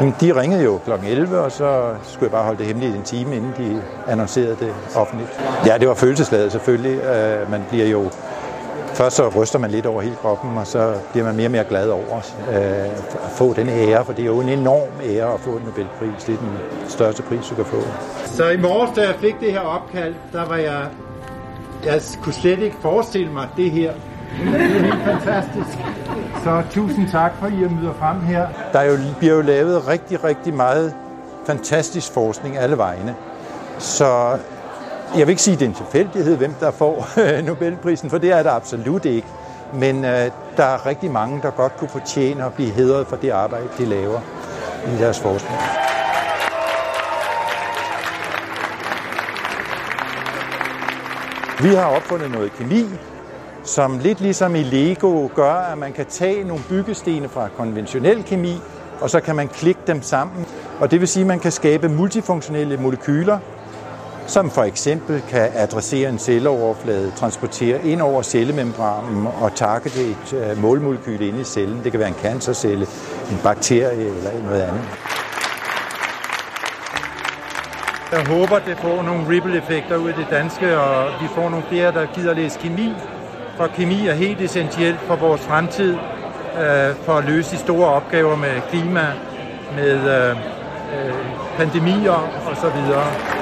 Jamen, de ringede jo kl. 11, og så skulle jeg bare holde det hemmeligt en time, inden de annoncerede det offentligt. Ja, det var følelsesladet selvfølgelig. Øh, man bliver jo Først så ryster man lidt over hele kroppen, og så bliver man mere og mere glad over øh, at få den ære, for det er jo en enorm ære at få en Nobelpris. Det er den største pris, du kan få. Så i morges, da jeg fik det her opkald, der var jeg... Jeg kunne slet ikke forestille mig det her. Fantastisk. Så tusind tak for, at I møder frem her. Der er jo, bliver jo lavet rigtig, rigtig meget fantastisk forskning alle vegne. Så jeg vil ikke sige, at det er en tilfældighed, hvem der får Nobelprisen, for det er der absolut ikke. Men øh, der er rigtig mange, der godt kunne fortjene at blive hedret for det arbejde, de laver i deres forskning. Vi har opfundet noget kemi, som lidt ligesom i Lego gør, at man kan tage nogle byggestene fra konventionel kemi, og så kan man klikke dem sammen. Og det vil sige, at man kan skabe multifunktionelle molekyler, som for eksempel kan adressere en celleoverflade, transportere ind over cellemembranen og targete et øh, målmolekyle inde i cellen. Det kan være en cancercelle, en bakterie eller noget andet. Jeg håber, det får nogle ripple-effekter ud i det danske, og vi får nogle flere, der gider læse kemi. For kemi er helt essentielt for vores fremtid, øh, for at løse de store opgaver med klima, med øh, øh pandemier osv.